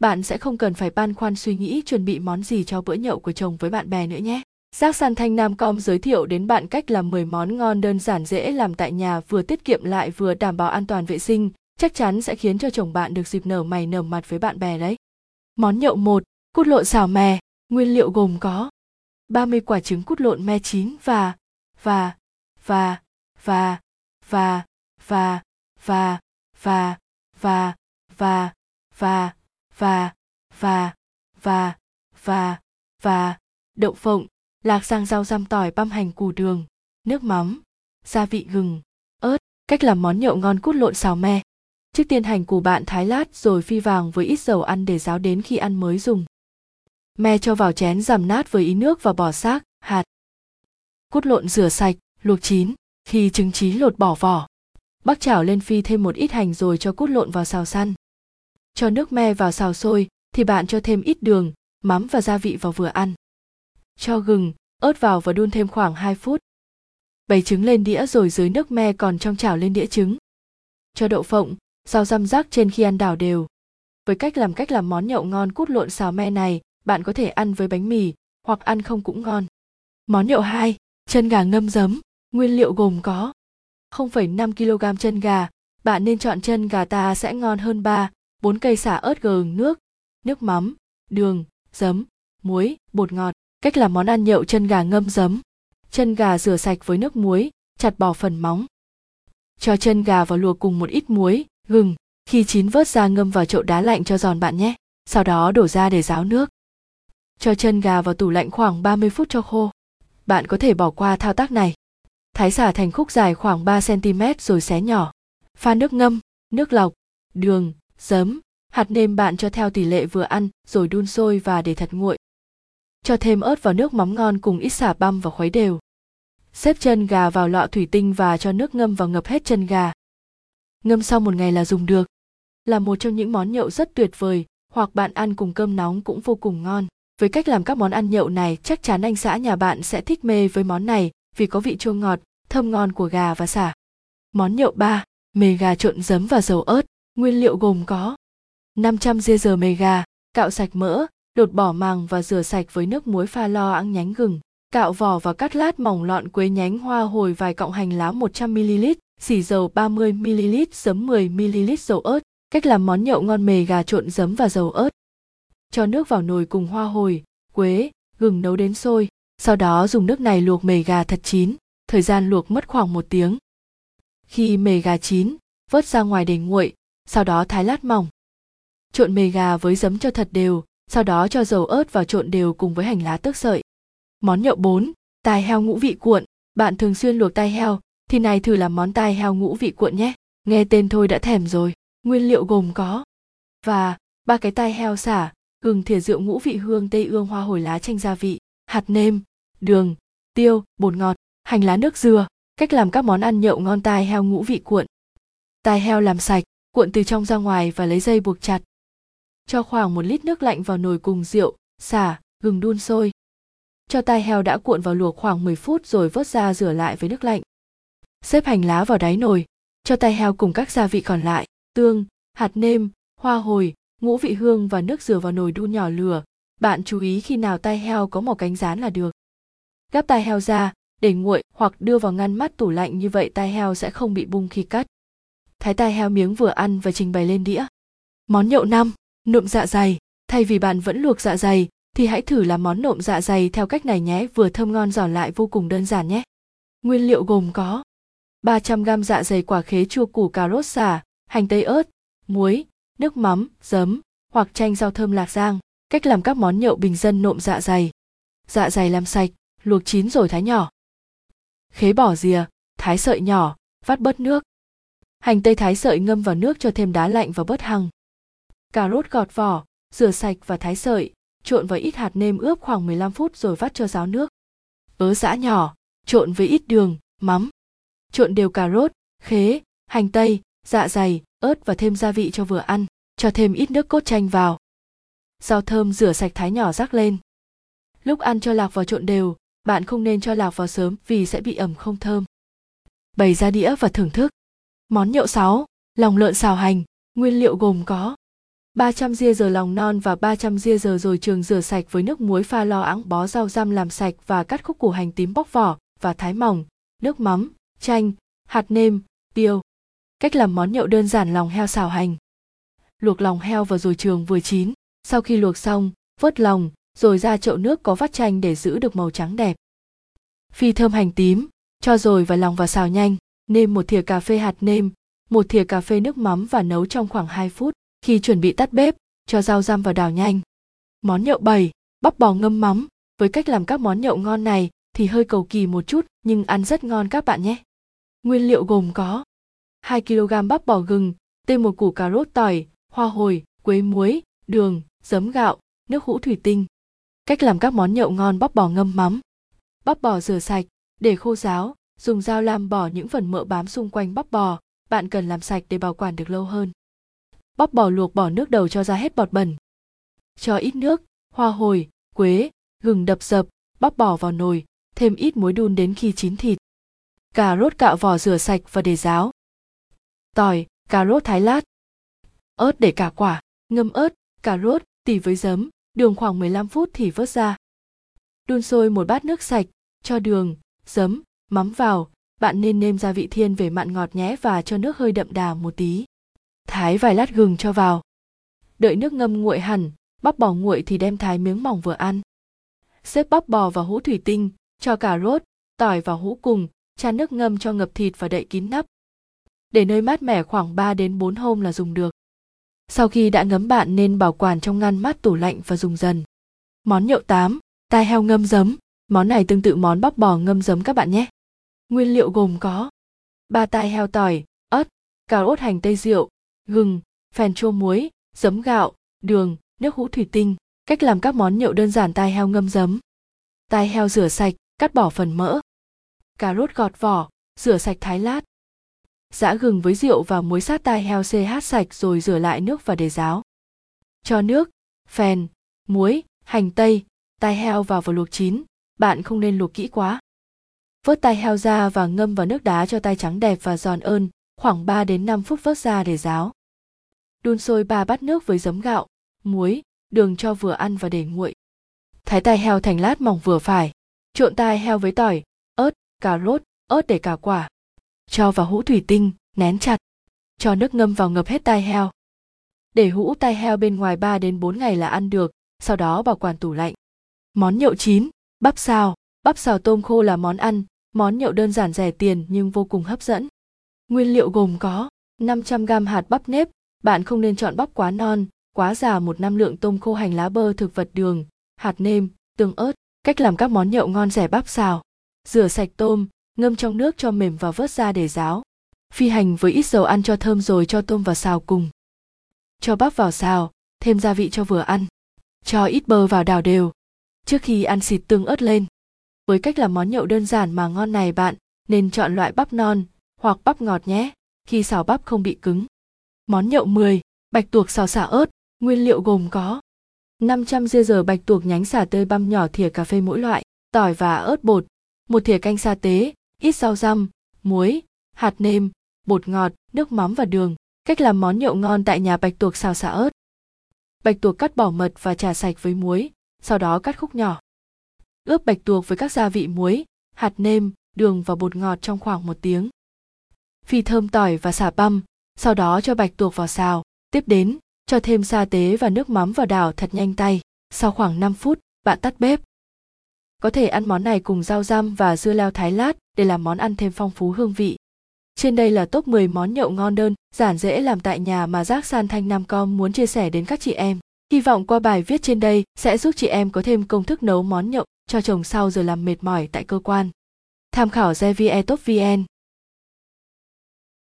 bạn sẽ không cần phải băn khoăn suy nghĩ chuẩn bị món gì cho bữa nhậu của chồng với bạn bè nữa nhé. Giác San Thanh Nam Com giới thiệu đến bạn cách làm 10 món ngon đơn giản dễ làm tại nhà vừa tiết kiệm lại vừa đảm bảo an toàn vệ sinh, chắc chắn sẽ khiến cho chồng bạn được dịp nở mày nở mặt với bạn bè đấy. Món nhậu 1, cút lộn xào mè, nguyên liệu gồm có 30 quả trứng cút lộn me chín và và và và và và và và và và và và và và và và. Đậu phộng, lạc sang rau răm tỏi băm hành củ đường, nước mắm, gia vị gừng, ớt. Cách làm món nhậu ngon cút lộn xào me. Trước tiên hành củ bạn thái lát rồi phi vàng với ít dầu ăn để ráo đến khi ăn mới dùng. Me cho vào chén dằm nát với ý nước và bỏ xác, hạt. Cút lộn rửa sạch, luộc chín. Khi trứng chín lột bỏ vỏ, bắc chảo lên phi thêm một ít hành rồi cho cút lộn vào xào săn cho nước me vào xào sôi thì bạn cho thêm ít đường mắm và gia vị vào vừa ăn. Cho gừng ớt vào và đun thêm khoảng 2 phút. Bày trứng lên đĩa rồi dưới nước me còn trong chảo lên đĩa trứng. Cho đậu phộng rau răm rắc trên khi ăn đảo đều. Với cách làm cách làm món nhậu ngon cút lộn xào me này bạn có thể ăn với bánh mì hoặc ăn không cũng ngon. Món nhậu 2, chân gà ngâm giấm nguyên liệu gồm có 0,5 kg chân gà. Bạn nên chọn chân gà ta sẽ ngon hơn 3, bốn cây xả ớt gừng nước, nước mắm, đường, giấm, muối, bột ngọt. Cách làm món ăn nhậu chân gà ngâm giấm. Chân gà rửa sạch với nước muối, chặt bỏ phần móng. Cho chân gà vào luộc cùng một ít muối, gừng. Khi chín vớt ra ngâm vào chậu đá lạnh cho giòn bạn nhé. Sau đó đổ ra để ráo nước. Cho chân gà vào tủ lạnh khoảng 30 phút cho khô. Bạn có thể bỏ qua thao tác này. Thái xả thành khúc dài khoảng 3 cm rồi xé nhỏ. Pha nước ngâm, nước lọc, đường, giấm, hạt nêm bạn cho theo tỷ lệ vừa ăn rồi đun sôi và để thật nguội. Cho thêm ớt vào nước mắm ngon cùng ít xả băm và khuấy đều. Xếp chân gà vào lọ thủy tinh và cho nước ngâm vào ngập hết chân gà. Ngâm sau một ngày là dùng được. Là một trong những món nhậu rất tuyệt vời, hoặc bạn ăn cùng cơm nóng cũng vô cùng ngon. Với cách làm các món ăn nhậu này, chắc chắn anh xã nhà bạn sẽ thích mê với món này vì có vị chua ngọt, thơm ngon của gà và xả. Món nhậu 3, mề gà trộn giấm và dầu ớt. Nguyên liệu gồm có 500 dê dờ mề gà, cạo sạch mỡ, lột bỏ màng và rửa sạch với nước muối pha lo ăng nhánh gừng. Cạo vỏ và cắt lát mỏng lọn quế nhánh hoa hồi vài cọng hành lá 100ml, xỉ dầu 30ml, giấm 10ml dầu ớt. Cách làm món nhậu ngon mề gà trộn giấm và dầu ớt. Cho nước vào nồi cùng hoa hồi, quế, gừng nấu đến sôi. Sau đó dùng nước này luộc mề gà thật chín, thời gian luộc mất khoảng một tiếng. Khi mề gà chín, vớt ra ngoài để nguội, sau đó thái lát mỏng. Trộn mề gà với giấm cho thật đều, sau đó cho dầu ớt vào trộn đều cùng với hành lá tước sợi. Món nhậu 4, tai heo ngũ vị cuộn. Bạn thường xuyên luộc tai heo, thì này thử làm món tai heo ngũ vị cuộn nhé. Nghe tên thôi đã thèm rồi. Nguyên liệu gồm có và ba cái tai heo xả, gừng thìa rượu ngũ vị hương tây ương hoa hồi lá chanh gia vị, hạt nêm, đường, tiêu, bột ngọt, hành lá nước dừa. Cách làm các món ăn nhậu ngon tai heo ngũ vị cuộn. Tai heo làm sạch, cuộn từ trong ra ngoài và lấy dây buộc chặt. Cho khoảng một lít nước lạnh vào nồi cùng rượu, xả, gừng đun sôi. Cho tai heo đã cuộn vào luộc khoảng 10 phút rồi vớt ra rửa lại với nước lạnh. Xếp hành lá vào đáy nồi, cho tai heo cùng các gia vị còn lại, tương, hạt nêm, hoa hồi, ngũ vị hương và nước dừa vào nồi đun nhỏ lửa. Bạn chú ý khi nào tai heo có màu cánh rán là được. Gắp tai heo ra, để nguội hoặc đưa vào ngăn mát tủ lạnh như vậy tai heo sẽ không bị bung khi cắt thái tai heo miếng vừa ăn và trình bày lên đĩa. Món nhậu năm, nộm dạ dày. Thay vì bạn vẫn luộc dạ dày, thì hãy thử làm món nộm dạ dày theo cách này nhé, vừa thơm ngon giòn lại vô cùng đơn giản nhé. Nguyên liệu gồm có 300 g dạ dày quả khế chua củ cà rốt xả, hành tây ớt, muối, nước mắm, giấm hoặc chanh rau thơm lạc giang. Cách làm các món nhậu bình dân nộm dạ dày. Dạ dày làm sạch, luộc chín rồi thái nhỏ. Khế bỏ rìa, thái sợi nhỏ, vắt bớt nước hành tây thái sợi ngâm vào nước cho thêm đá lạnh và bớt hăng. Cà rốt gọt vỏ, rửa sạch và thái sợi, trộn với ít hạt nêm ướp khoảng 15 phút rồi vắt cho ráo nước. Ớ giã nhỏ, trộn với ít đường, mắm. Trộn đều cà rốt, khế, hành tây, dạ dày, ớt và thêm gia vị cho vừa ăn, cho thêm ít nước cốt chanh vào. Rau thơm rửa sạch thái nhỏ rắc lên. Lúc ăn cho lạc vào trộn đều, bạn không nên cho lạc vào sớm vì sẽ bị ẩm không thơm. Bày ra đĩa và thưởng thức. Món nhậu 6, lòng lợn xào hành, nguyên liệu gồm có 300 ria giờ lòng non và 300 ria giờ rồi trường rửa sạch với nước muối pha lo áng bó rau răm làm sạch và cắt khúc củ hành tím bóc vỏ và thái mỏng, nước mắm, chanh, hạt nêm, tiêu. Cách làm món nhậu đơn giản lòng heo xào hành. Luộc lòng heo và rồi trường vừa chín, sau khi luộc xong, vớt lòng, rồi ra chậu nước có vắt chanh để giữ được màu trắng đẹp. Phi thơm hành tím, cho rồi và lòng vào xào nhanh, nêm một thìa cà phê hạt nêm, một thìa cà phê nước mắm và nấu trong khoảng 2 phút. Khi chuẩn bị tắt bếp, cho rau răm vào đảo nhanh. Món nhậu 7, bắp bò ngâm mắm. Với cách làm các món nhậu ngon này thì hơi cầu kỳ một chút nhưng ăn rất ngon các bạn nhé. Nguyên liệu gồm có 2 kg bắp bò gừng, thêm một củ cà rốt tỏi, hoa hồi, quế muối, đường, giấm gạo, nước hũ thủy tinh. Cách làm các món nhậu ngon bắp bò ngâm mắm. Bắp bò rửa sạch, để khô ráo, dùng dao lam bỏ những phần mỡ bám xung quanh bắp bò, bạn cần làm sạch để bảo quản được lâu hơn. Bắp bò luộc bỏ nước đầu cho ra hết bọt bẩn. Cho ít nước, hoa hồi, quế, gừng đập dập, bắp bò vào nồi, thêm ít muối đun đến khi chín thịt. Cà rốt cạo vỏ rửa sạch và để ráo. Tỏi, cà rốt thái lát. Ớt để cả quả, ngâm ớt, cà rốt, tỉ với giấm, đường khoảng 15 phút thì vớt ra. Đun sôi một bát nước sạch, cho đường, giấm, mắm vào, bạn nên nêm gia vị thiên về mặn ngọt nhé và cho nước hơi đậm đà một tí. Thái vài lát gừng cho vào. Đợi nước ngâm nguội hẳn, bắp bò nguội thì đem thái miếng mỏng vừa ăn. Xếp bắp bò vào hũ thủy tinh, cho cà rốt, tỏi vào hũ cùng, chan nước ngâm cho ngập thịt và đậy kín nắp. Để nơi mát mẻ khoảng 3 đến 4 hôm là dùng được. Sau khi đã ngấm bạn nên bảo quản trong ngăn mát tủ lạnh và dùng dần. Món nhậu 8, tai heo ngâm giấm. Món này tương tự món bắp bò ngâm giấm các bạn nhé. Nguyên liệu gồm có ba tai heo tỏi, ớt, cà rốt hành tây rượu, gừng, phèn chua muối, giấm gạo, đường, nước hũ thủy tinh. Cách làm các món nhậu đơn giản tai heo ngâm giấm. Tai heo rửa sạch, cắt bỏ phần mỡ. Cà rốt gọt vỏ, rửa sạch thái lát. Giã gừng với rượu và muối sát tai heo CH sạch rồi rửa lại nước và để ráo. Cho nước, phèn, muối, hành tây, tai heo vào và luộc chín, bạn không nên luộc kỹ quá. Vớt tai heo ra và ngâm vào nước đá cho tai trắng đẹp và giòn ơn, khoảng 3 đến 5 phút vớt ra để ráo. Đun sôi 3 bát nước với giấm gạo, muối, đường cho vừa ăn và để nguội. Thái tai heo thành lát mỏng vừa phải. Trộn tai heo với tỏi, ớt, cà rốt, ớt để cả quả. Cho vào hũ thủy tinh, nén chặt. Cho nước ngâm vào ngập hết tai heo. Để hũ tai heo bên ngoài 3 đến 4 ngày là ăn được, sau đó bảo quản tủ lạnh. Món nhậu chín, bắp xào. Bắp xào tôm khô là món ăn, món nhậu đơn giản rẻ tiền nhưng vô cùng hấp dẫn. Nguyên liệu gồm có 500 g hạt bắp nếp, bạn không nên chọn bắp quá non, quá già một năm lượng tôm khô hành lá bơ thực vật đường, hạt nêm, tương ớt. Cách làm các món nhậu ngon rẻ bắp xào. Rửa sạch tôm, ngâm trong nước cho mềm và vớt ra để ráo. Phi hành với ít dầu ăn cho thơm rồi cho tôm vào xào cùng. Cho bắp vào xào, thêm gia vị cho vừa ăn. Cho ít bơ vào đảo đều. Trước khi ăn xịt tương ớt lên. Với cách làm món nhậu đơn giản mà ngon này bạn nên chọn loại bắp non hoặc bắp ngọt nhé, khi xào bắp không bị cứng. Món nhậu 10, bạch tuộc xào xả ớt, nguyên liệu gồm có 500 g bạch tuộc nhánh xả tơi băm nhỏ thìa cà phê mỗi loại, tỏi và ớt bột, một thìa canh sa tế, ít rau răm, muối, hạt nêm, bột ngọt, nước mắm và đường. Cách làm món nhậu ngon tại nhà bạch tuộc xào xả ớt. Bạch tuộc cắt bỏ mật và trà sạch với muối, sau đó cắt khúc nhỏ. Ướp bạch tuộc với các gia vị muối, hạt nêm, đường và bột ngọt trong khoảng một tiếng. Phi thơm tỏi và xả băm, sau đó cho bạch tuộc vào xào. Tiếp đến, cho thêm sa tế và nước mắm vào đảo thật nhanh tay. Sau khoảng 5 phút, bạn tắt bếp. Có thể ăn món này cùng rau răm và dưa leo thái lát để làm món ăn thêm phong phú hương vị. Trên đây là top 10 món nhậu ngon đơn, giản dễ làm tại nhà mà Giác San Thanh Nam Com muốn chia sẻ đến các chị em. Hy vọng qua bài viết trên đây sẽ giúp chị em có thêm công thức nấu món nhậu cho chồng sau giờ làm mệt mỏi tại cơ quan. Tham khảo GVE Top VN